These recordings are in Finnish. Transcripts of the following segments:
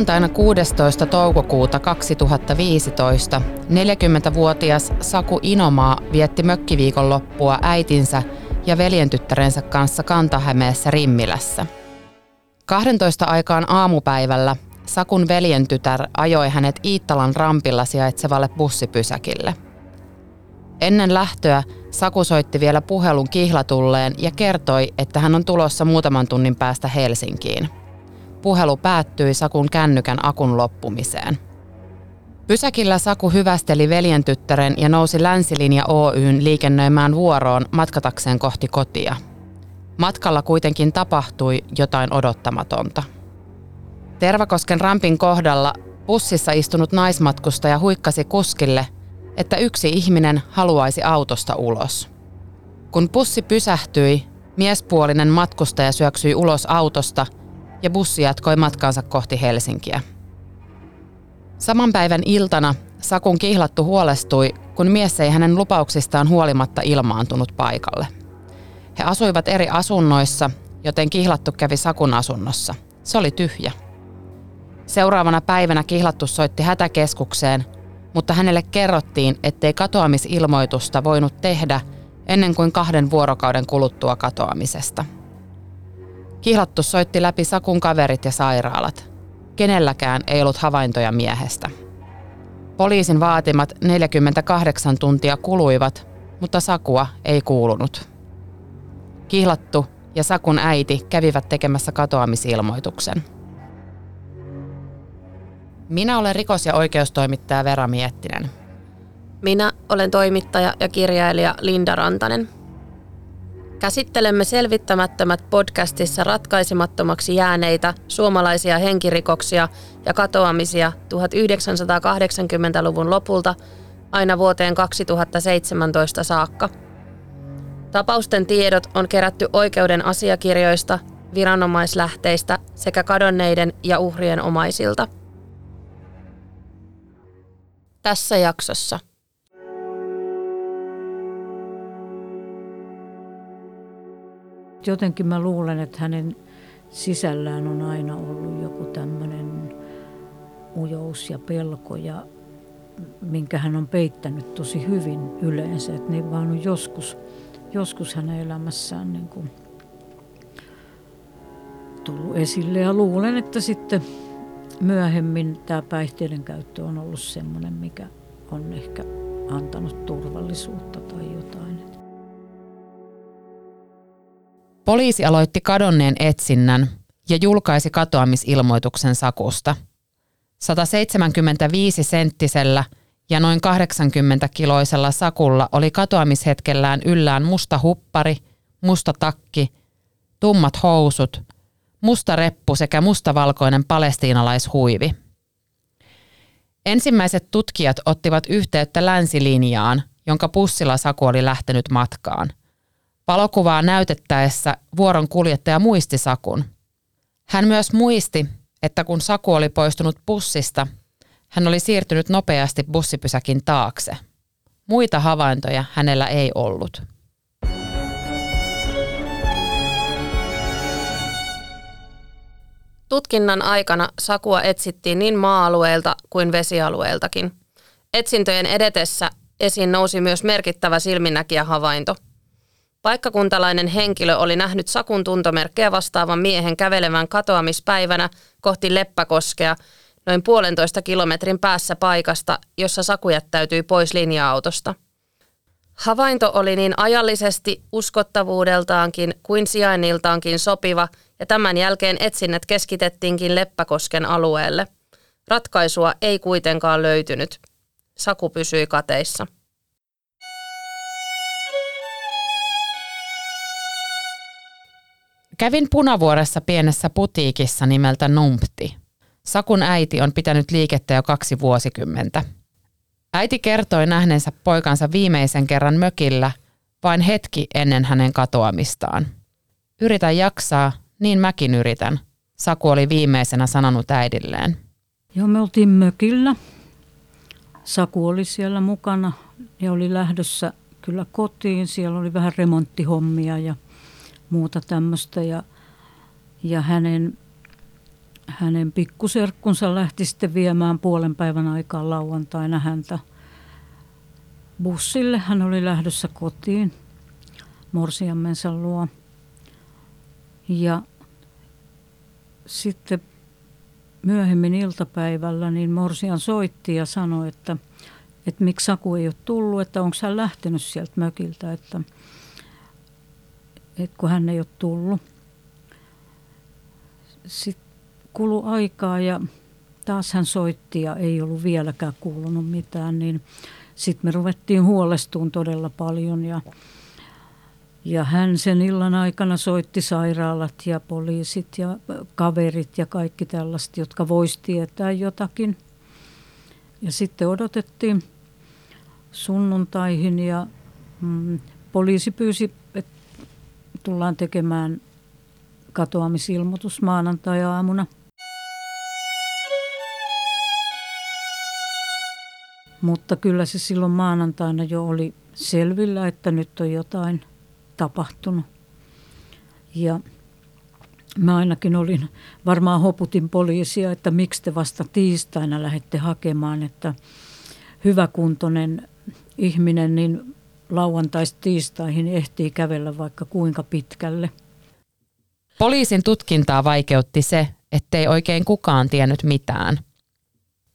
Lauantaina 16. toukokuuta 2015 40-vuotias Saku Inomaa vietti mökkiviikonloppua äitinsä ja veljentyttärensä kanssa Kantahämeessä Rimmilässä. 12 aikaan aamupäivällä Sakun veljentytär ajoi hänet Iittalan rampilla sijaitsevalle bussipysäkille. Ennen lähtöä Saku soitti vielä puhelun kihlatulleen ja kertoi, että hän on tulossa muutaman tunnin päästä Helsinkiin – Puhelu päättyi Sakun kännykän akun loppumiseen. Pysäkillä Saku hyvästeli veljen tyttären ja nousi Länsilinja Oyn liikennöimään vuoroon matkatakseen kohti kotia. Matkalla kuitenkin tapahtui jotain odottamatonta. Tervakosken rampin kohdalla bussissa istunut naismatkustaja huikkasi kuskille, että yksi ihminen haluaisi autosta ulos. Kun bussi pysähtyi, miespuolinen matkustaja syöksyi ulos autosta – ja bussi jatkoi matkaansa kohti Helsinkiä. Saman päivän iltana Sakun kihlattu huolestui, kun mies ei hänen lupauksistaan huolimatta ilmaantunut paikalle. He asuivat eri asunnoissa, joten kihlattu kävi Sakun asunnossa. Se oli tyhjä. Seuraavana päivänä kihlattu soitti hätäkeskukseen, mutta hänelle kerrottiin, ettei katoamisilmoitusta voinut tehdä ennen kuin kahden vuorokauden kuluttua katoamisesta – Kihlattu soitti läpi Sakun kaverit ja sairaalat. Kenelläkään ei ollut havaintoja miehestä. Poliisin vaatimat 48 tuntia kuluivat, mutta Sakua ei kuulunut. Kihlattu ja Sakun äiti kävivät tekemässä katoamisilmoituksen. Minä olen rikos- ja oikeustoimittaja Vera Miettinen. Minä olen toimittaja ja kirjailija Linda Rantanen. Käsittelemme selvittämättömät podcastissa ratkaisemattomaksi jääneitä suomalaisia henkirikoksia ja katoamisia 1980-luvun lopulta aina vuoteen 2017 saakka. Tapausten tiedot on kerätty oikeuden asiakirjoista, viranomaislähteistä sekä kadonneiden ja uhrien omaisilta. Tässä jaksossa – Jotenkin mä luulen, että hänen sisällään on aina ollut joku tämmöinen ujous ja pelko ja minkä hän on peittänyt tosi hyvin yleensä. Että ne vaan on joskus, joskus hänen elämässään niin kuin tullut esille. Ja luulen, että sitten myöhemmin tämä päihteiden käyttö on ollut semmoinen, mikä on ehkä antanut turvallisuutta tai jotain. Poliisi aloitti kadonneen etsinnän ja julkaisi katoamisilmoituksen Sakusta. 175 senttisellä ja noin 80 kiloisella Sakulla oli katoamishetkellään yllään musta huppari, musta takki, tummat housut, musta reppu sekä mustavalkoinen palestiinalaishuivi. Ensimmäiset tutkijat ottivat yhteyttä länsilinjaan, jonka pussilla Saku oli lähtenyt matkaan – Valokuvaa näytettäessä vuoron kuljettaja muisti Sakun. Hän myös muisti, että kun Saku oli poistunut bussista, hän oli siirtynyt nopeasti bussipysäkin taakse. Muita havaintoja hänellä ei ollut. Tutkinnan aikana Sakua etsittiin niin maa-alueelta kuin vesialueeltakin. Etsintöjen edetessä esiin nousi myös merkittävä silminnäkijä havainto – Paikkakuntalainen henkilö oli nähnyt Sakun tuntomerkkejä vastaavan miehen kävelevän katoamispäivänä kohti Leppäkoskea noin puolentoista kilometrin päässä paikasta, jossa Saku jättäytyi pois linja-autosta. Havainto oli niin ajallisesti, uskottavuudeltaankin kuin sijainniltaankin sopiva ja tämän jälkeen etsinnät keskitettiinkin Leppäkosken alueelle. Ratkaisua ei kuitenkaan löytynyt. Saku pysyi kateissa. Kävin Punavuoressa pienessä putiikissa nimeltä Numpti. Sakun äiti on pitänyt liikettä jo kaksi vuosikymmentä. Äiti kertoi nähneensä poikansa viimeisen kerran mökillä vain hetki ennen hänen katoamistaan. Yritä jaksaa, niin mäkin yritän, Saku oli viimeisenä sanonut äidilleen. Joo, me oltiin mökillä. Saku oli siellä mukana ja oli lähdössä kyllä kotiin. Siellä oli vähän remonttihommia ja muuta tämmöistä. Ja, ja hänen, hänen pikkuserkkunsa lähti sitten viemään puolen päivän aikaa lauantaina häntä bussille. Hän oli lähdössä kotiin morsiammensa luo. Ja sitten myöhemmin iltapäivällä niin Morsian soitti ja sanoi, että, että miksi Saku ei ole tullut, että onko hän lähtenyt sieltä mökiltä, että, että kun hän ei ole tullut. Sitten kului aikaa ja taas hän soitti ja ei ollut vieläkään kuulunut mitään, niin sitten me ruvettiin huolestumaan todella paljon ja ja hän sen illan aikana soitti sairaalat ja poliisit ja kaverit ja kaikki tällaiset, jotka voisi tietää jotakin. Ja sitten odotettiin sunnuntaihin ja mm, poliisi pyysi, tullaan tekemään katoamisilmoitus maanantai-aamuna. Mutta kyllä se silloin maanantaina jo oli selvillä, että nyt on jotain tapahtunut. Ja mä ainakin olin, varmaan hoputin poliisia, että miksi te vasta tiistaina lähdette hakemaan, että hyväkuntoinen ihminen niin lauantaista tiistaihin ehtii kävellä vaikka kuinka pitkälle. Poliisin tutkintaa vaikeutti se, ettei oikein kukaan tiennyt mitään.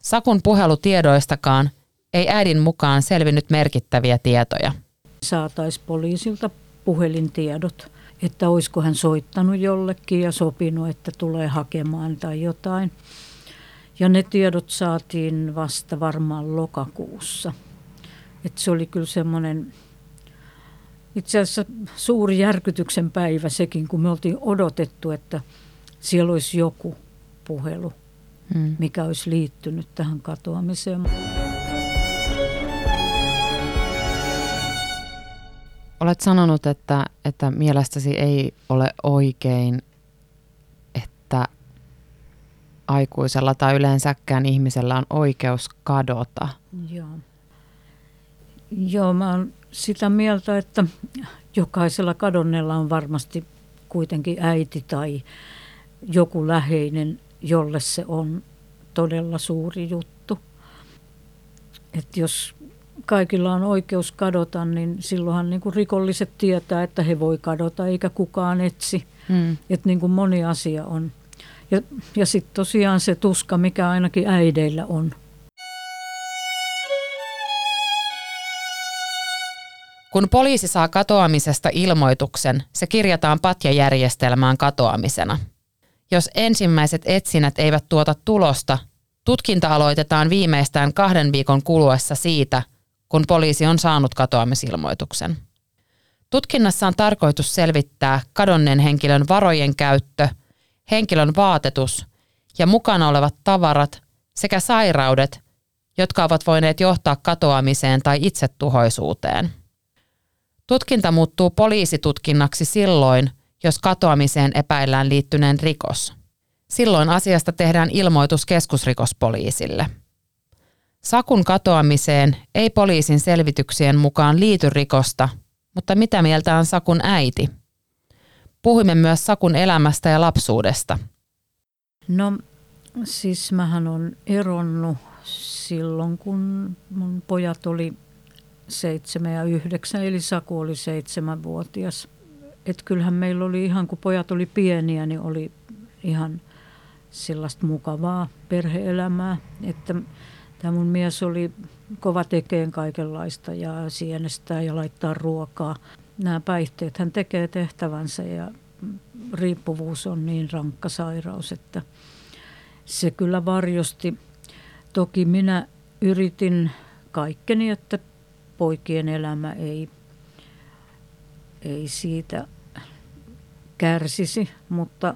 Sakun puhelutiedoistakaan ei äidin mukaan selvinnyt merkittäviä tietoja. Saataisiin poliisilta puhelintiedot, että olisiko hän soittanut jollekin ja sopinut, että tulee hakemaan tai jotain. Ja ne tiedot saatiin vasta varmaan lokakuussa. Et se oli kyllä semmoinen itse asiassa suuri järkytyksen päivä sekin, kun me oltiin odotettu, että siellä olisi joku puhelu, hmm. mikä olisi liittynyt tähän katoamiseen. Olet sanonut, että, että mielestäsi ei ole oikein, että aikuisella tai yleensäkään ihmisellä on oikeus kadota. Joo. Joo, mä oon sitä mieltä, että jokaisella kadonneella on varmasti kuitenkin äiti tai joku läheinen, jolle se on todella suuri juttu. että jos kaikilla on oikeus kadota, niin silloinhan niin kuin rikolliset tietää, että he voi kadota eikä kukaan etsi. Mm. Että niin kuin moni asia on. Ja, ja sitten tosiaan se tuska, mikä ainakin äideillä on. Kun poliisi saa katoamisesta ilmoituksen, se kirjataan patjajärjestelmään katoamisena. Jos ensimmäiset etsinnät eivät tuota tulosta, tutkinta aloitetaan viimeistään kahden viikon kuluessa siitä – kun poliisi on saanut katoamisilmoituksen. Tutkinnassa on tarkoitus selvittää kadonneen henkilön varojen käyttö, henkilön vaatetus ja mukana olevat tavarat sekä sairaudet, jotka ovat voineet johtaa katoamiseen tai itsetuhoisuuteen. Tutkinta muuttuu poliisitutkinnaksi silloin, jos katoamiseen epäillään liittyneen rikos. Silloin asiasta tehdään ilmoitus keskusrikospoliisille. Sakun katoamiseen ei poliisin selvityksien mukaan liity rikosta, mutta mitä mieltä on Sakun äiti? Puhuimme myös Sakun elämästä ja lapsuudesta. No siis mähän on eronnut silloin, kun mun pojat oli seitsemän ja yhdeksän, eli Saku oli seitsemänvuotias. Et kyllähän meillä oli ihan, kun pojat oli pieniä, niin oli ihan sellaista mukavaa perheelämää, että Tämä mun mies oli kova tekeen kaikenlaista ja sienestää ja laittaa ruokaa. Nämä päihteet hän tekee tehtävänsä ja riippuvuus on niin rankka sairaus, että se kyllä varjosti. Toki minä yritin kaikkeni, että poikien elämä ei, ei siitä kärsisi, mutta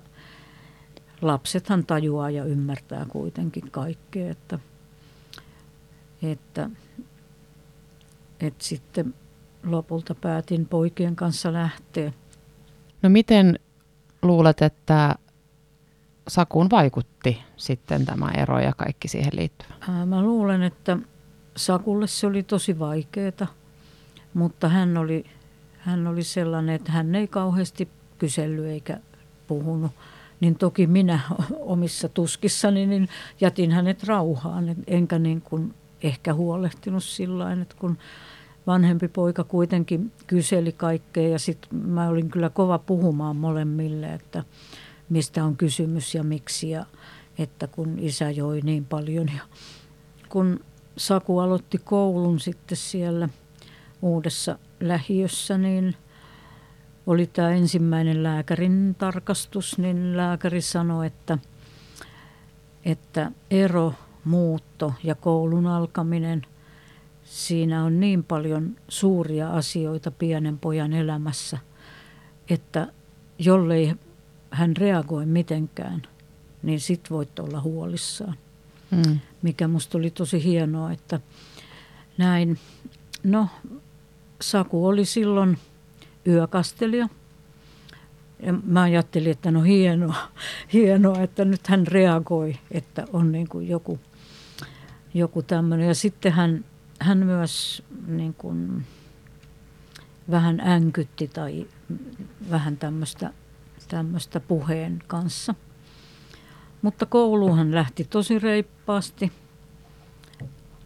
lapsethan tajuaa ja ymmärtää kuitenkin kaikkea, että, että, että sitten lopulta päätin poikien kanssa lähteä. No miten luulet, että Sakuun vaikutti sitten tämä ero ja kaikki siihen liittyvä? Mä luulen, että Sakulle se oli tosi vaikeaa, mutta hän oli, hän oli sellainen, että hän ei kauheasti kysellyt eikä puhunut. Niin toki minä omissa tuskissani niin jätin hänet rauhaan, enkä niin kuin ehkä huolehtinut sillä että kun vanhempi poika kuitenkin kyseli kaikkea ja sitten mä olin kyllä kova puhumaan molemmille, että mistä on kysymys ja miksi ja että kun isä joi niin paljon. Ja kun Saku aloitti koulun sitten siellä uudessa lähiössä, niin oli tämä ensimmäinen lääkärin tarkastus, niin lääkäri sanoi, että, että ero, muutto ja koulun alkaminen, siinä on niin paljon suuria asioita pienen pojan elämässä, että jollei hän reagoi mitenkään, niin sit voit olla huolissaan. Mm. Mikä musta oli tosi hienoa, että näin. No, Saku oli silloin yökastelija. Ja mä ajattelin, että no hienoa, hienoa, että nyt hän reagoi, että on niin kuin joku, joku tämmöinen. Ja sitten hän, hän myös niin kuin vähän änkytti tai vähän tämmöistä tämmöistä puheen kanssa. Mutta kouluun lähti tosi reippaasti.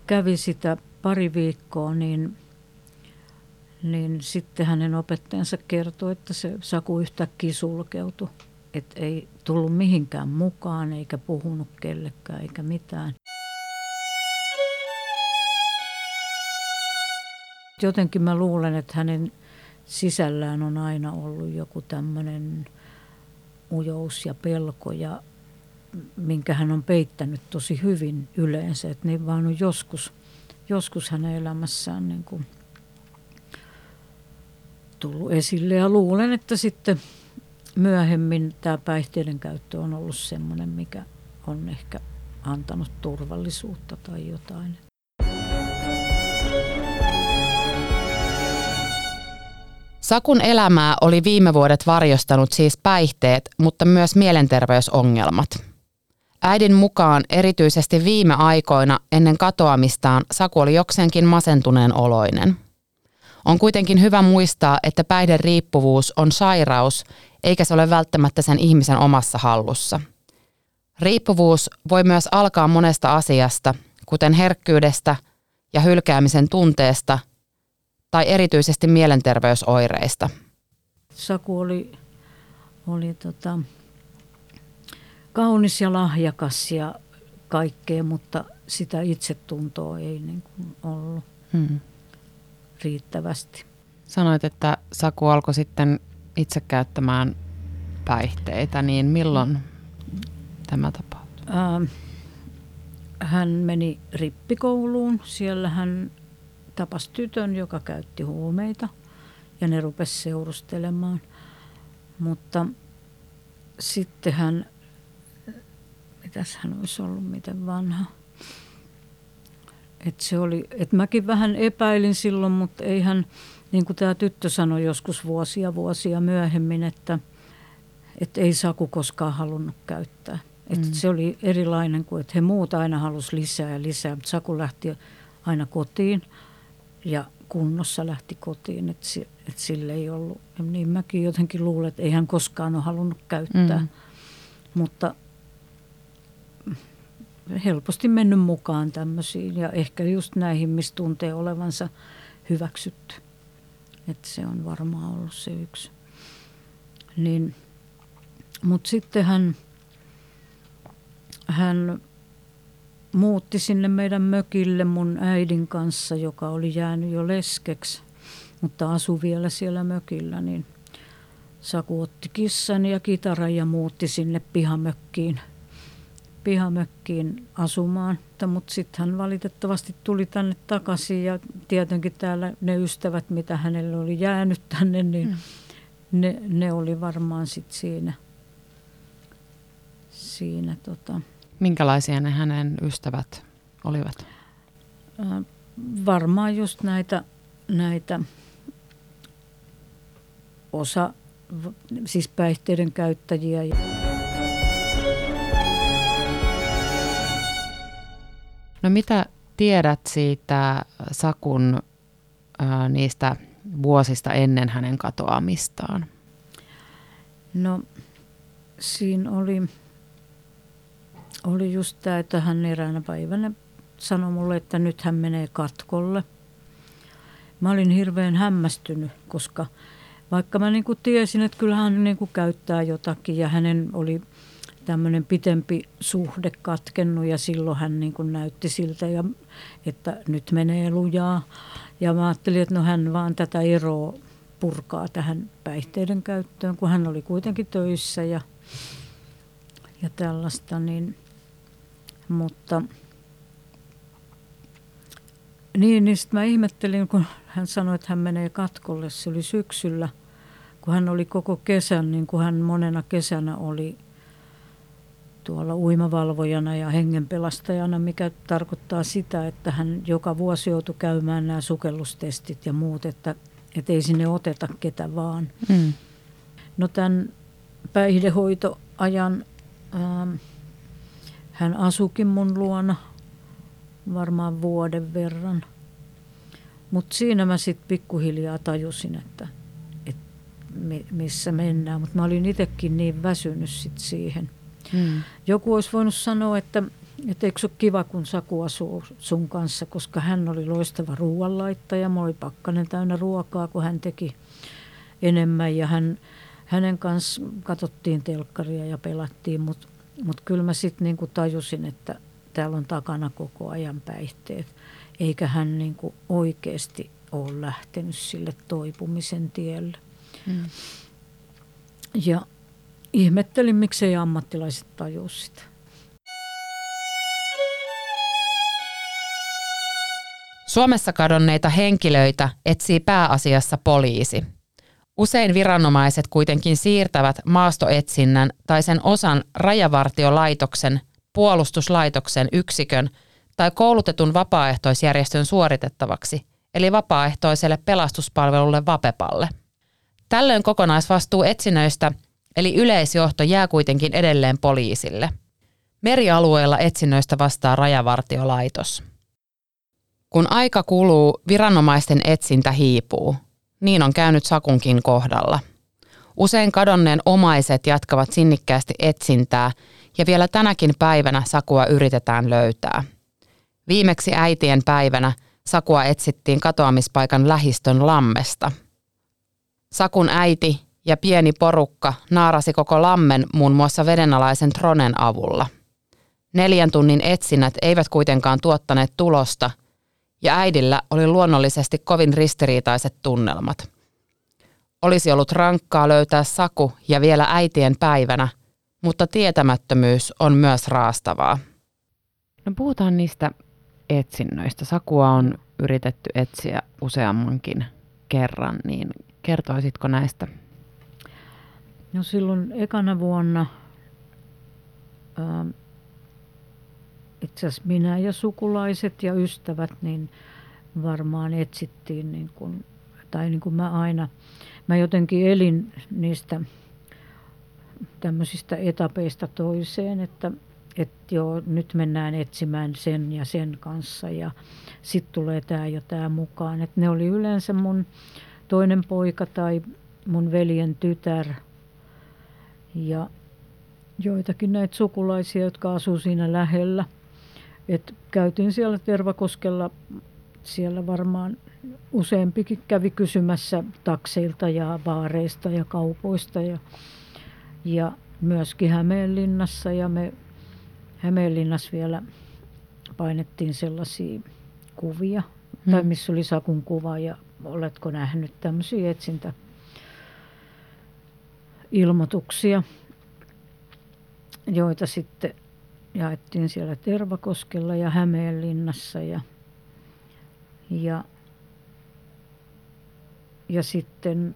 Kävi sitä pari viikkoa, niin, niin sitten hänen opettajansa kertoi, että se Saku yhtäkkiä sulkeutui. Että ei tullut mihinkään mukaan, eikä puhunut kellekään, eikä mitään. Jotenkin mä luulen, että hänen sisällään on aina ollut joku tämmöinen ujous ja pelko ja minkä hän on peittänyt tosi hyvin yleensä. Että ne vaan on joskus, joskus hänen elämässään niin kuin tullut esille. Ja luulen, että sitten myöhemmin tämä päihteiden käyttö on ollut semmoinen, mikä on ehkä antanut turvallisuutta tai jotain. Sakun elämää oli viime vuodet varjostanut siis päihteet, mutta myös mielenterveysongelmat. Äidin mukaan erityisesti viime aikoina ennen katoamistaan Saku oli jokseenkin masentuneen oloinen. On kuitenkin hyvä muistaa, että päihderiippuvuus on sairaus, eikä se ole välttämättä sen ihmisen omassa hallussa. Riippuvuus voi myös alkaa monesta asiasta, kuten herkkyydestä ja hylkäämisen tunteesta – tai erityisesti mielenterveysoireista? Saku oli, oli tota, kaunis ja lahjakas ja kaikkea, mutta sitä itsetuntoa ei niin kuin ollut hmm. riittävästi. Sanoit, että Saku alkoi sitten itse käyttämään päihteitä, niin milloin tämä tapahtui? Ähm, hän meni rippikouluun. Siellä hän tapasi tytön, joka käytti huumeita ja ne rupesi seurustelemaan. Mutta sitten hän, mitäs hän olisi ollut, miten vanha. Et se oli, et mäkin vähän epäilin silloin, mutta ei hän, niin kuin tämä tyttö sanoi joskus vuosia vuosia myöhemmin, että, että ei Saku koskaan halunnut käyttää. Et mm. Se oli erilainen kuin, että he muut aina halusi lisää ja lisää, mutta Saku lähti aina kotiin – ja kunnossa lähti kotiin, että, että sille ei ollut. Niin mäkin jotenkin luulen, että ei hän koskaan ole halunnut käyttää. Mm. Mutta helposti mennyt mukaan tämmöisiin ja ehkä just näihin, missä tuntee olevansa hyväksytty. Että se on varmaan ollut se yksi. Niin, mutta sitten hän, hän muutti sinne meidän mökille mun äidin kanssa, joka oli jäänyt jo leskeksi, mutta asui vielä siellä mökillä, niin Saku otti kissan ja kitaran ja muutti sinne pihamökkiin, pihamökkiin asumaan. Mutta sitten hän valitettavasti tuli tänne takaisin ja tietenkin täällä ne ystävät, mitä hänelle oli jäänyt tänne, niin mm. ne, ne oli varmaan sit siinä, siinä tota, Minkälaisia ne hänen ystävät olivat? varmaan just näitä, näitä osa, siis päihteiden käyttäjiä. ja- No mitä tiedät siitä Sakun niistä vuosista ennen hänen katoamistaan? No siinä oli, oli just tämä, että hän eräänä päivänä sanoi mulle, että nyt hän menee katkolle. Mä olin hirveän hämmästynyt, koska vaikka mä niin tiesin, että kyllä hän niin käyttää jotakin ja hänen oli tämmöinen pitempi suhde katkennut ja silloin hän niin näytti siltä, ja, että nyt menee lujaa. Ja mä ajattelin, että no hän vaan tätä eroa purkaa tähän päihteiden käyttöön, kun hän oli kuitenkin töissä ja, ja tällaista. Niin, mutta niin, niin sitten mä ihmettelin, kun hän sanoi, että hän menee katkolle. Se oli syksyllä, kun hän oli koko kesän, niin kuin hän monena kesänä oli tuolla uimavalvojana ja hengenpelastajana, mikä tarkoittaa sitä, että hän joka vuosi joutui käymään nämä sukellustestit ja muut, että, että ei sinne oteta ketä vaan. Mm. No tämän päihdehoitoajan ähm, hän asukin mun luona varmaan vuoden verran. Mutta siinä mä sitten pikkuhiljaa tajusin, että, että mi- missä mennään. Mutta mä olin itsekin niin väsynyt sit siihen. Mm. Joku olisi voinut sanoa, että, että eikö se ole kiva, kun Saku asuu sun kanssa, koska hän oli loistava ruoanlaittaja. Mulla oli pakkanen täynnä ruokaa, kun hän teki enemmän ja hän, hänen kanssa katsottiin telkkaria ja pelattiin, mutta mut kyllä mä sitten niinku tajusin, että täällä on takana koko ajan päihteet, eikä hän niinku oikeasti ole lähtenyt sille toipumisen tielle. Mm. Ja ihmettelin, miksei ammattilaiset tajua sitä. Suomessa kadonneita henkilöitä etsii pääasiassa poliisi. Usein viranomaiset kuitenkin siirtävät maastoetsinnän tai sen osan rajavartiolaitoksen, puolustuslaitoksen yksikön tai koulutetun vapaaehtoisjärjestön suoritettavaksi, eli vapaaehtoiselle pelastuspalvelulle Vapepalle. Tällöin kokonaisvastuu etsinnöistä, eli yleisjohto jää kuitenkin edelleen poliisille. Merialueella etsinnöistä vastaa rajavartiolaitos. Kun aika kuluu, viranomaisten etsintä hiipuu. Niin on käynyt Sakunkin kohdalla. Usein kadonneen omaiset jatkavat sinnikkäästi etsintää ja vielä tänäkin päivänä Sakua yritetään löytää. Viimeksi äitien päivänä Sakua etsittiin katoamispaikan lähistön lammesta. Sakun äiti ja pieni porukka naarasi koko lammen muun muassa vedenalaisen tronen avulla. Neljän tunnin etsinnät eivät kuitenkaan tuottaneet tulosta – ja äidillä oli luonnollisesti kovin ristiriitaiset tunnelmat. Olisi ollut rankkaa löytää Saku ja vielä äitien päivänä, mutta tietämättömyys on myös raastavaa. No puhutaan niistä etsinnöistä. Sakua on yritetty etsiä useammankin kerran, niin kertoisitko näistä? No silloin ekana vuonna ää, itse asiassa minä ja sukulaiset ja ystävät, niin varmaan etsittiin, niin kuin, tai niin kuin mä aina, mä jotenkin elin niistä tämmöisistä etapeista toiseen, että, että joo, nyt mennään etsimään sen ja sen kanssa ja sitten tulee tämä ja tämä mukaan. Että ne oli yleensä mun toinen poika tai mun veljen tytär ja joitakin näitä sukulaisia, jotka asuu siinä lähellä. Et käytiin siellä Tervakoskella, siellä varmaan useampikin kävi kysymässä takseilta ja baareista ja kaupoista ja, ja myöskin Hämeenlinnassa ja me Hämeenlinnassa vielä painettiin sellaisia kuvia, hmm. tai missä oli Sakun kuva ja oletko nähnyt tämmöisiä etsintä ilmoituksia, joita sitten jaettiin siellä Tervakoskella ja Hämeenlinnassa ja, ja, ja sitten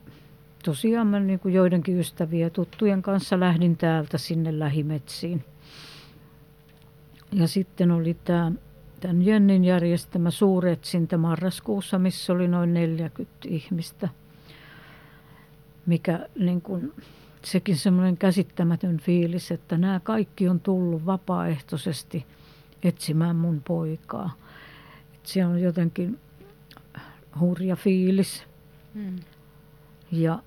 tosiaan mä niin kuin joidenkin ystävien ja tuttujen kanssa lähdin täältä sinne lähimetsiin. Ja sitten oli tämä tämän Jennin järjestämä suuretsintä marraskuussa, missä oli noin 40 ihmistä. Mikä niin kuin, sekin semmoinen käsittämätön fiilis, että nämä kaikki on tullut vapaaehtoisesti etsimään mun poikaa. Et se on jotenkin hurja fiilis. Hmm. Ja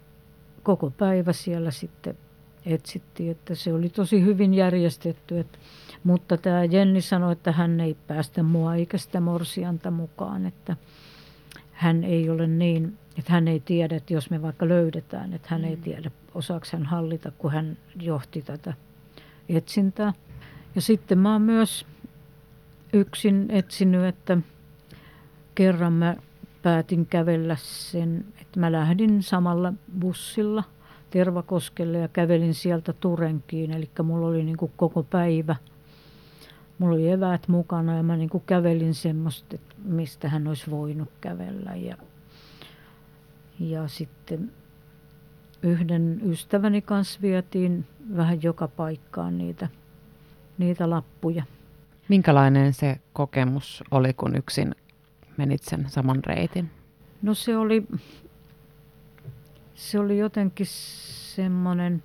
koko päivä siellä sitten etsittiin, että se oli tosi hyvin järjestetty. Että, mutta tämä Jenni sanoi, että hän ei päästä mua eikä sitä morsianta mukaan, että hän ei ole niin, että hän ei tiedä, että jos me vaikka löydetään, että hän ei mm. tiedä, osaako hän hallita, kun hän johti tätä etsintää. Ja sitten mä oon myös yksin etsinyt, että kerran mä päätin kävellä sen, että mä lähdin samalla bussilla Tervakoskelle ja kävelin sieltä Turenkiin. Eli mulla oli niin kuin koko päivä. Mulla oli eväät mukana ja mä niin kuin kävelin semmoista, että mistä hän olisi voinut kävellä. Ja, ja sitten yhden ystäväni kanssa vietiin vähän joka paikkaan niitä, niitä lappuja. Minkälainen se kokemus oli, kun yksin menit sen saman reitin? No se oli, se oli jotenkin semmoinen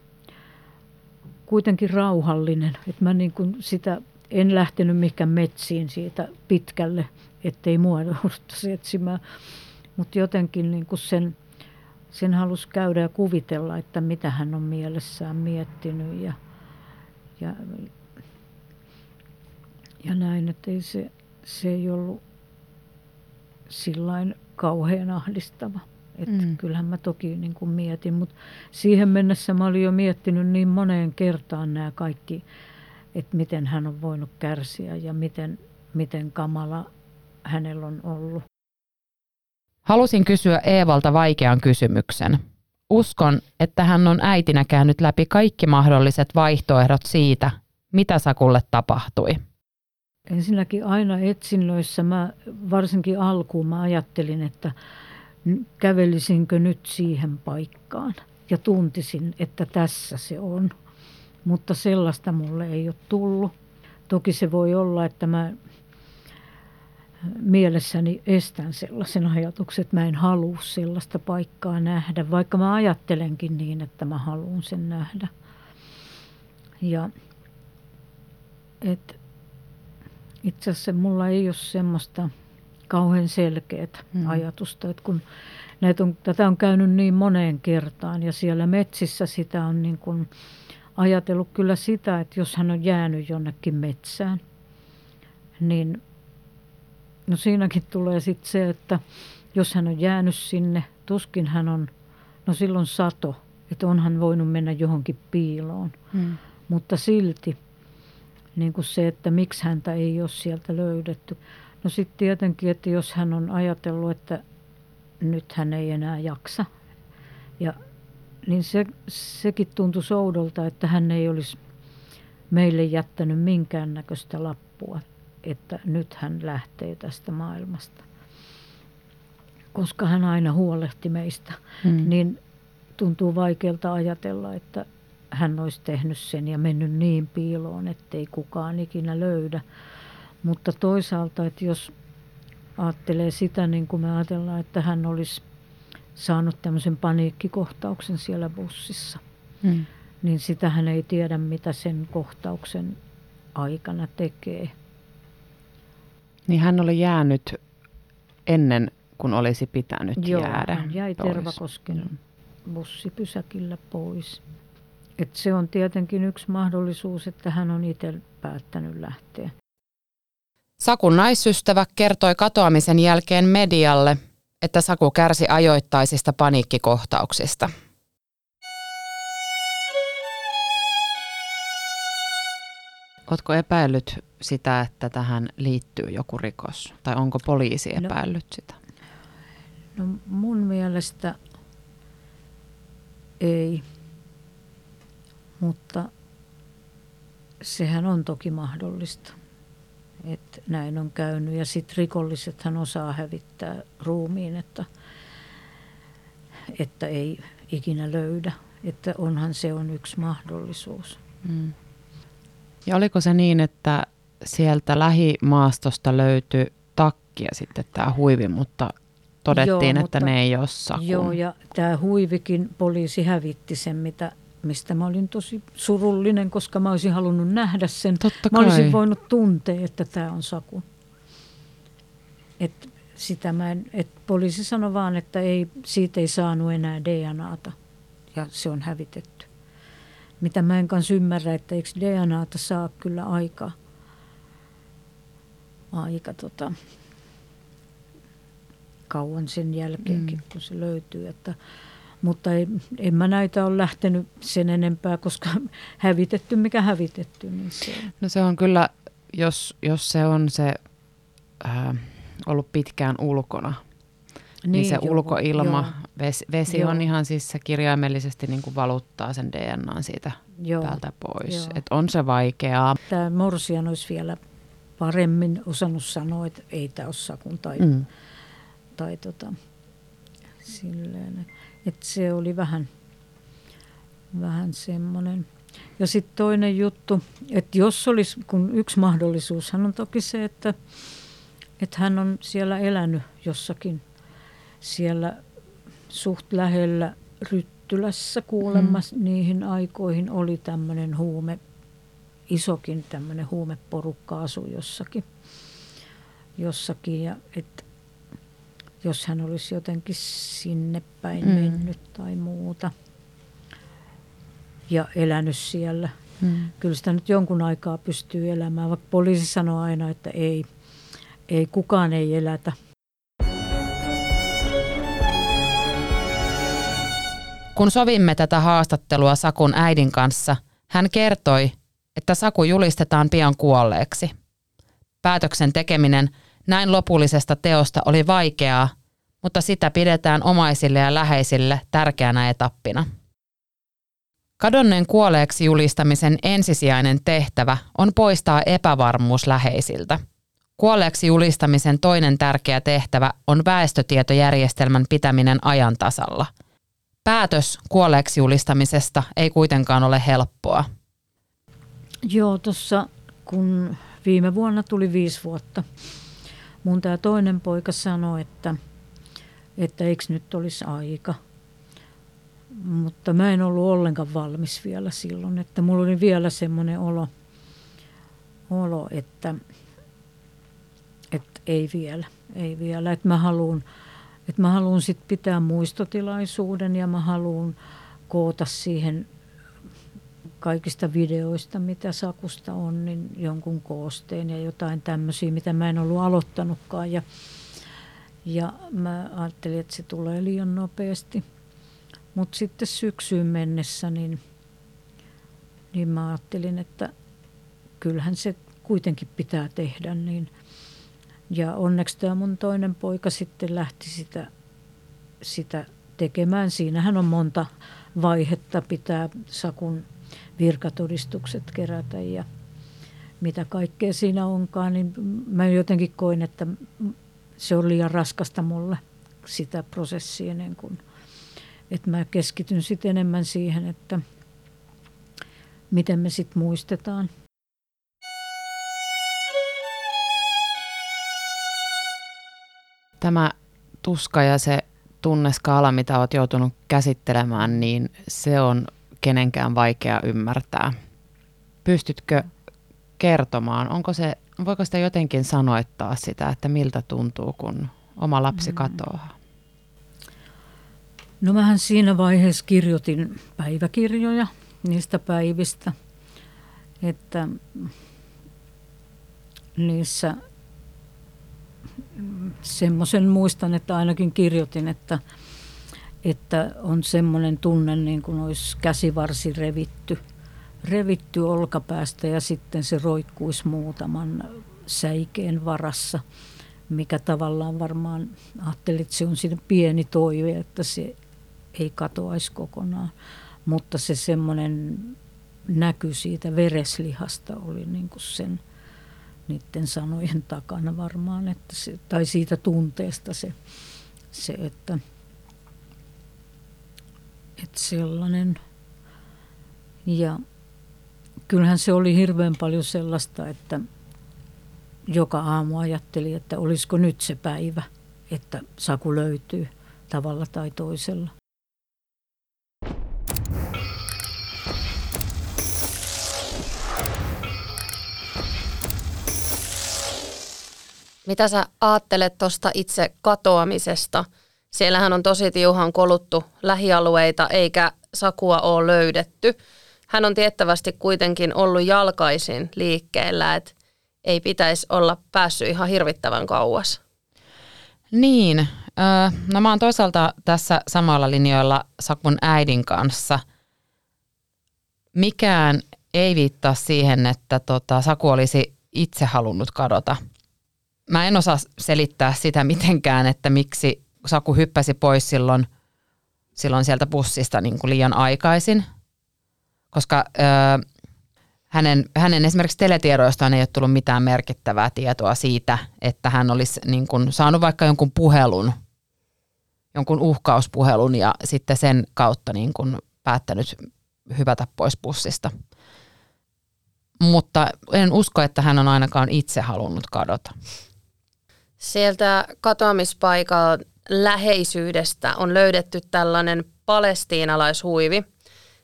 kuitenkin rauhallinen, että mä niin kuin sitä en lähtenyt mihinkään metsiin siitä pitkälle, ettei mua jouduttaisi etsimään. Mutta jotenkin niin kuin sen, sen halusi käydä ja kuvitella, että mitä hän on mielessään miettinyt ja, ja, ja näin, että ei se, se ei ollut sillain kauhean ahdistava. Että mm. Kyllähän mä toki niin kuin mietin, mutta siihen mennessä mä olin jo miettinyt niin moneen kertaan nämä kaikki, että miten hän on voinut kärsiä ja miten, miten kamala hänellä on ollut. Halusin kysyä Eevalta vaikean kysymyksen. Uskon, että hän on äitinä käynyt läpi kaikki mahdolliset vaihtoehdot siitä, mitä Sakulle tapahtui. Ensinnäkin aina etsinnöissä, mä, varsinkin alkuun mä ajattelin, että kävelisinkö nyt siihen paikkaan ja tuntisin, että tässä se on. Mutta sellaista mulle ei ole tullut. Toki se voi olla, että mä mielessäni estän sellaisen ajatuksen, että mä en halua sellaista paikkaa nähdä, vaikka mä ajattelenkin niin, että mä haluan sen nähdä. Ja et, itse asiassa mulla ei ole semmoista kauhean selkeät mm. ajatusta, että kun näitä on, tätä on käynyt niin moneen kertaan ja siellä metsissä sitä on niin kuin ajatellut kyllä sitä, että jos hän on jäänyt jonnekin metsään, niin no siinäkin tulee sitten se, että jos hän on jäänyt sinne, tuskin hän on, no silloin sato, että onhan voinut mennä johonkin piiloon, mm. mutta silti niin kuin se, että miksi häntä ei ole sieltä löydetty. No sitten tietenkin, että jos hän on ajatellut, että nyt hän ei enää jaksa, ja, niin se, sekin tuntui oudolta, että hän ei olisi meille jättänyt minkäännäköistä lappua, että nyt hän lähtee tästä maailmasta. Koska hän aina huolehti meistä, hmm. niin tuntuu vaikealta ajatella, että hän olisi tehnyt sen ja mennyt niin piiloon, ettei kukaan ikinä löydä. Mutta toisaalta, että jos ajattelee sitä niin kuin me ajatellaan, että hän olisi saanut tämmöisen paniikkikohtauksen siellä bussissa, hmm. niin sitä hän ei tiedä, mitä sen kohtauksen aikana tekee. Niin hän oli jäänyt ennen kuin olisi pitänyt Joo, jäädä hän jäi pois. Tervakosken bussipysäkillä pois. Et se on tietenkin yksi mahdollisuus, että hän on itse päättänyt lähteä. Sakun naisystävä kertoi katoamisen jälkeen medialle, että Saku kärsi ajoittaisista paniikkikohtauksista. Oletko epäillyt sitä, että tähän liittyy joku rikos? Tai onko poliisi no- epäillyt no, sitä? No mun mielestä ei, mutta sehän on toki mahdollista että näin on käynyt. Ja sitten rikollisethan osaa hävittää ruumiin, että, että ei, ikinä löydä. Että onhan se on yksi mahdollisuus. Mm. Ja oliko se niin, että sieltä lähimaastosta löytyi takkia sitten tämä huivi, mutta todettiin, joo, että mutta, ne ei ole sakun. Joo, ja tämä huivikin poliisi hävitti sen, mitä, mistä mä olin tosi surullinen, koska mä olisin halunnut nähdä sen. Totta mä olisin voinut tuntea, että tämä on saku. Et sitä mä en, et poliisi sanoi vaan, että ei, siitä ei saanut enää DNAta ja se on hävitetty. Mitä mä en kanssa ymmärrä, että eikö DNAta saa kyllä aika, aika tota, kauan sen jälkeenkin, mm. kun se löytyy. Että, mutta ei, en mä näitä ole lähtenyt sen enempää, koska hävitetty mikä hävitetty. Niin se. No se on kyllä, jos, jos se on se äh, ollut pitkään ulkona, niin, niin se joo, ulkoilma, joo. vesi, vesi joo. on ihan siis se kirjaimellisesti niin kuin valuttaa sen DNAn siitä joo. päältä pois. Et on se vaikeaa. Tämä Morsian olisi vielä paremmin osannut sanoa, että ei tämä ole sakun tai mm tai tota, silleen, että se oli vähän, vähän semmoinen. Ja sitten toinen juttu, että jos olisi, kun yksi mahdollisuus hän on toki se, että, että hän on siellä elänyt jossakin siellä suht lähellä Ryttylässä kuulemma mm. niihin aikoihin oli tämmöinen huume, isokin tämmöinen huumeporukka asu jossakin, jossakin ja että jos hän olisi jotenkin sinne päin mm. mennyt tai muuta ja elänyt siellä. Mm. Kyllä sitä nyt jonkun aikaa pystyy elämään, vaikka poliisi sanoo aina, että ei, ei kukaan ei elätä. Kun sovimme tätä haastattelua Sakun äidin kanssa, hän kertoi, että Saku julistetaan pian kuolleeksi. Päätöksen tekeminen – näin lopullisesta teosta oli vaikeaa, mutta sitä pidetään omaisille ja läheisille tärkeänä etappina. Kadonneen kuolleeksi julistamisen ensisijainen tehtävä on poistaa epävarmuus läheisiltä. Kuolleeksi julistamisen toinen tärkeä tehtävä on väestötietojärjestelmän pitäminen ajan tasalla. Päätös kuolleeksi julistamisesta ei kuitenkaan ole helppoa. Joo, tuossa kun viime vuonna tuli viisi vuotta mun tämä toinen poika sanoi, että, että eikö nyt olisi aika. Mutta mä en ollut ollenkaan valmis vielä silloin, että mulla oli vielä semmoinen olo, olo että, että ei vielä, ei vielä. Että mä haluan, että mä haluan sit pitää muistotilaisuuden ja mä haluan koota siihen kaikista videoista, mitä Sakusta on, niin jonkun koosteen ja jotain tämmöisiä, mitä mä en ollut aloittanutkaan. Ja, ja mä ajattelin, että se tulee liian nopeasti. Mutta sitten syksyyn mennessä, niin, niin mä ajattelin, että kyllähän se kuitenkin pitää tehdä. Niin. Ja onneksi tämä mun toinen poika sitten lähti sitä, sitä tekemään. Siinähän on monta vaihetta pitää Sakun virkatodistukset kerätä ja mitä kaikkea siinä onkaan, niin mä jotenkin koin, että se on liian raskasta mulle sitä prosessia ennen kuin, että mä keskityn sitten enemmän siihen, että miten me sitten muistetaan. Tämä tuska ja se tunneskaala, mitä olet joutunut käsittelemään, niin se on kenenkään vaikea ymmärtää. Pystytkö kertomaan, onko se, voiko sitä jotenkin sanoittaa sitä, että miltä tuntuu, kun oma lapsi mm. katoaa? No mähän siinä vaiheessa kirjoitin päiväkirjoja niistä päivistä, että niissä semmoisen muistan, että ainakin kirjoitin, että että on semmoinen tunne niin kuin olisi käsivarsi revitty, revitty olkapäästä ja sitten se roikkuisi muutaman säikeen varassa, mikä tavallaan varmaan ajattelin, että se on siinä pieni toive, että se ei katoaisi kokonaan. Mutta se semmoinen näky siitä vereslihasta oli niin kuin sen niiden sanojen takana varmaan, että se, tai siitä tunteesta se, se että – että sellainen. Ja kyllähän se oli hirveän paljon sellaista, että joka aamu ajatteli, että olisiko nyt se päivä, että Saku löytyy tavalla tai toisella. Mitä sä ajattelet tuosta itse katoamisesta? Siellähän on tosi tiuhan koluttu lähialueita eikä Sakua ole löydetty. Hän on tiettävästi kuitenkin ollut jalkaisin liikkeellä, että ei pitäisi olla päässyt ihan hirvittävän kauas. Niin, no mä oon toisaalta tässä samalla linjoilla Sakun äidin kanssa. Mikään ei viittaa siihen, että tota, Saku olisi itse halunnut kadota. Mä en osaa selittää sitä mitenkään, että miksi Saku hyppäsi pois silloin, silloin sieltä bussista niin kuin liian aikaisin, koska ö, hänen, hänen esimerkiksi teletiedoistaan ei ole tullut mitään merkittävää tietoa siitä, että hän olisi niin kuin saanut vaikka jonkun puhelun, jonkun uhkauspuhelun ja sitten sen kautta niin kuin päättänyt hyvätä pois bussista. Mutta en usko, että hän on ainakaan itse halunnut kadota. Sieltä katoamispaikan läheisyydestä on löydetty tällainen palestiinalaishuivi –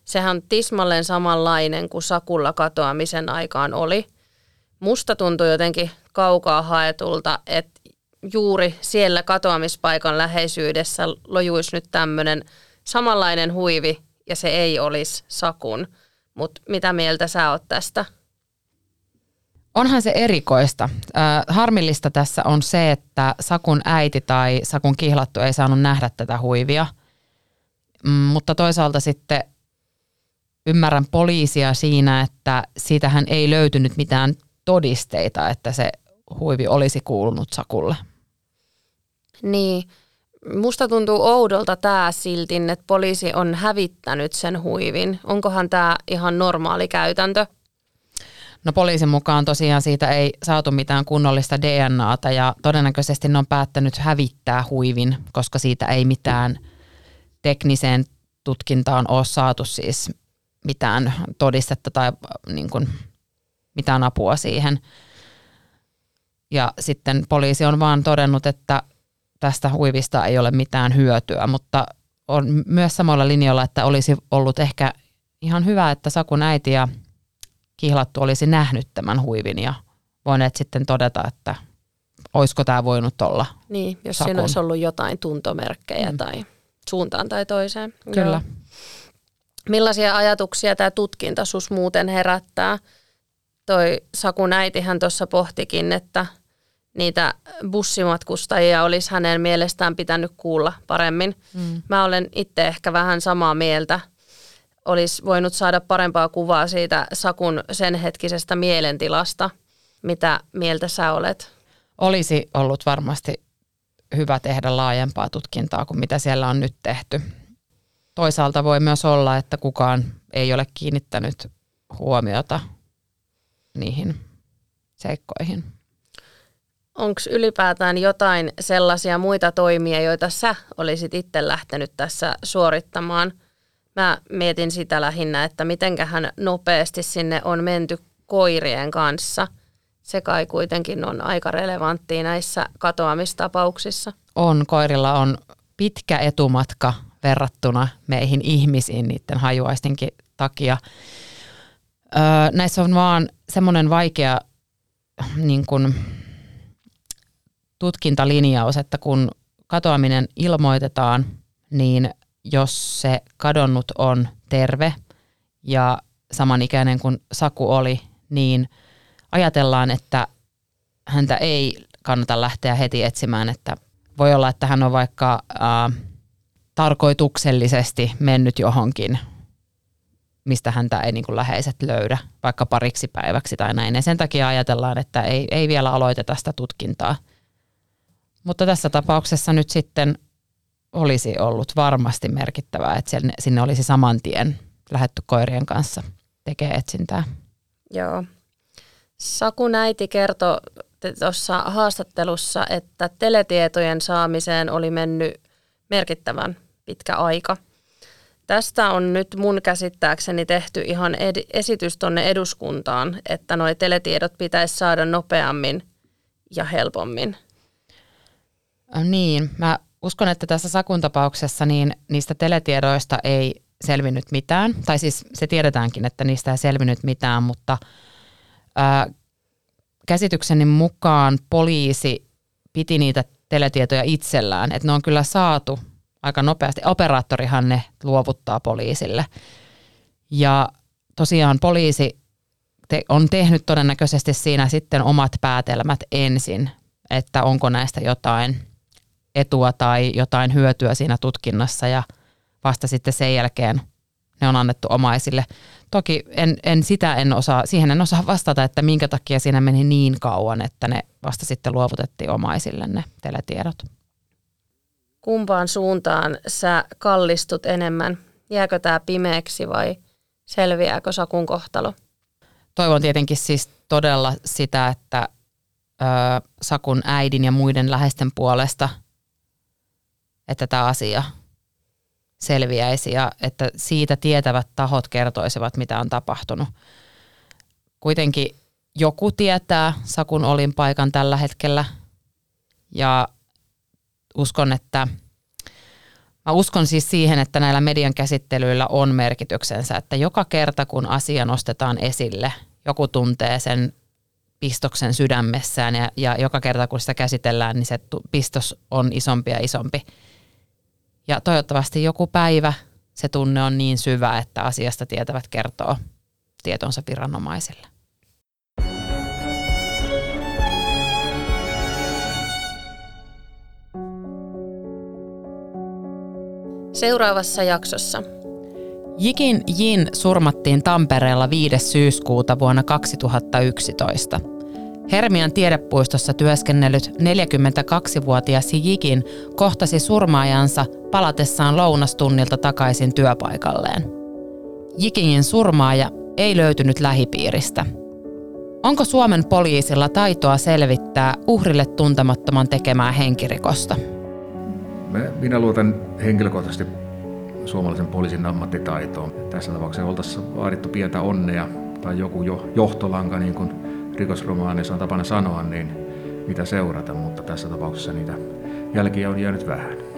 Sehän on tismalleen samanlainen kuin Sakulla katoamisen aikaan oli. Musta tuntui jotenkin kaukaa haetulta, että juuri siellä katoamispaikan läheisyydessä lojuisi nyt tämmöinen samanlainen huivi ja se ei olisi Sakun. Mutta mitä mieltä sä oot tästä? Onhan se erikoista. Äh, harmillista tässä on se, että Sakun äiti tai Sakun kihlattu ei saanut nähdä tätä huivia. Mm, mutta toisaalta sitten ymmärrän poliisia siinä, että siitähän ei löytynyt mitään todisteita, että se huivi olisi kuulunut Sakulle. Niin, musta tuntuu oudolta tämä silti, että poliisi on hävittänyt sen huivin. Onkohan tämä ihan normaali käytäntö? No poliisin mukaan tosiaan siitä ei saatu mitään kunnollista DNAta ja todennäköisesti ne on päättänyt hävittää huivin, koska siitä ei mitään tekniseen tutkintaan ole saatu siis mitään todistetta tai niin kuin, mitään apua siihen. Ja sitten poliisi on vaan todennut, että tästä huivista ei ole mitään hyötyä, mutta on myös samalla linjalla, että olisi ollut ehkä ihan hyvä, että Sakun äiti ja kihlattu olisi nähnyt tämän huivin ja voineet sitten todeta, että olisiko tämä voinut olla Niin, jos Sakun. siinä olisi ollut jotain tuntomerkkejä mm. tai suuntaan tai toiseen. Kyllä. Joo. Millaisia ajatuksia tämä tutkinta sus muuten herättää? Toi Sakun äitihän tuossa pohtikin, että niitä bussimatkustajia olisi hänen mielestään pitänyt kuulla paremmin. Mm. Mä olen itse ehkä vähän samaa mieltä. Olisi voinut saada parempaa kuvaa siitä Sakun sen hetkisestä mielentilasta. Mitä mieltä sä olet? Olisi ollut varmasti hyvä tehdä laajempaa tutkintaa kuin mitä siellä on nyt tehty toisaalta voi myös olla, että kukaan ei ole kiinnittänyt huomiota niihin seikkoihin. Onko ylipäätään jotain sellaisia muita toimia, joita sä olisit itse lähtenyt tässä suorittamaan? Mä mietin sitä lähinnä, että mitenköhän nopeasti sinne on menty koirien kanssa. Se kai kuitenkin on aika relevanttia näissä katoamistapauksissa. On, koirilla on pitkä etumatka verrattuna meihin ihmisiin niiden hajuaistinkin takia. Öö, näissä on vaan semmoinen vaikea niin kun, tutkintalinjaus, että kun katoaminen ilmoitetaan, niin jos se kadonnut on terve ja samanikäinen kuin Saku oli, niin ajatellaan, että häntä ei kannata lähteä heti etsimään, että voi olla, että hän on vaikka äh, tarkoituksellisesti mennyt johonkin, mistä häntä ei niin kuin läheiset löydä, vaikka pariksi päiväksi tai näin. Ja sen takia ajatellaan, että ei, ei vielä aloiteta sitä tutkintaa. Mutta tässä tapauksessa nyt sitten olisi ollut varmasti merkittävää, että sinne, sinne olisi saman tien lähetty koirien kanssa tekee etsintää. Joo. Sakun äiti kertoi tuossa haastattelussa, että teletietojen saamiseen oli mennyt merkittävän pitkä aika. Tästä on nyt mun käsittääkseni tehty ihan ed- esitys tuonne eduskuntaan, että nuo teletiedot pitäisi saada nopeammin ja helpommin. Niin, mä uskon, että tässä Sakun tapauksessa niin niistä teletiedoista ei selvinnyt mitään. Tai siis se tiedetäänkin, että niistä ei selvinnyt mitään, mutta ää, käsitykseni mukaan poliisi piti niitä teletietoja itsellään. Että ne on kyllä saatu aika nopeasti. Operaattorihan ne luovuttaa poliisille. Ja tosiaan poliisi te, on tehnyt todennäköisesti siinä sitten omat päätelmät ensin, että onko näistä jotain etua tai jotain hyötyä siinä tutkinnassa ja vasta sitten sen jälkeen ne on annettu omaisille. Toki en, en sitä en osaa, siihen en osaa vastata, että minkä takia siinä meni niin kauan, että ne vasta sitten luovutettiin omaisille ne teletiedot. Kumpaan suuntaan sä kallistut enemmän? Jääkö tämä pimeäksi vai selviääkö Sakun kohtalo? Toivon tietenkin siis todella sitä, että ö, Sakun äidin ja muiden läheisten puolesta, että tämä asia selviäisi ja että siitä tietävät tahot kertoisivat, mitä on tapahtunut. Kuitenkin joku tietää Sakun olin paikan tällä hetkellä ja uskon, että Mä uskon siis siihen, että näillä median käsittelyillä on merkityksensä, että joka kerta kun asia nostetaan esille, joku tuntee sen pistoksen sydämessään ja, ja joka kerta kun sitä käsitellään, niin se pistos on isompi ja isompi. Ja toivottavasti joku päivä se tunne on niin syvä, että asiasta tietävät kertoo tietonsa viranomaisille. Seuraavassa jaksossa. Jikin Jin surmattiin Tampereella 5. syyskuuta vuonna 2011. Hermian tiedepuistossa työskennellyt 42-vuotias Jikin kohtasi surmaajansa palatessaan lounastunnilta takaisin työpaikalleen. Jikingin surmaaja ei löytynyt lähipiiristä. Onko Suomen poliisilla taitoa selvittää uhrille tuntemattoman tekemää henkirikosta? Minä luotan henkilökohtaisesti suomalaisen poliisin ammattitaitoon. Tässä tapauksessa oltaisiin vaadittu pientä onnea tai joku jo, johtolanka, niin kuin rikosromaanissa on tapana sanoa, niin mitä seurata, mutta tässä tapauksessa niitä jälkiä on jäänyt vähän.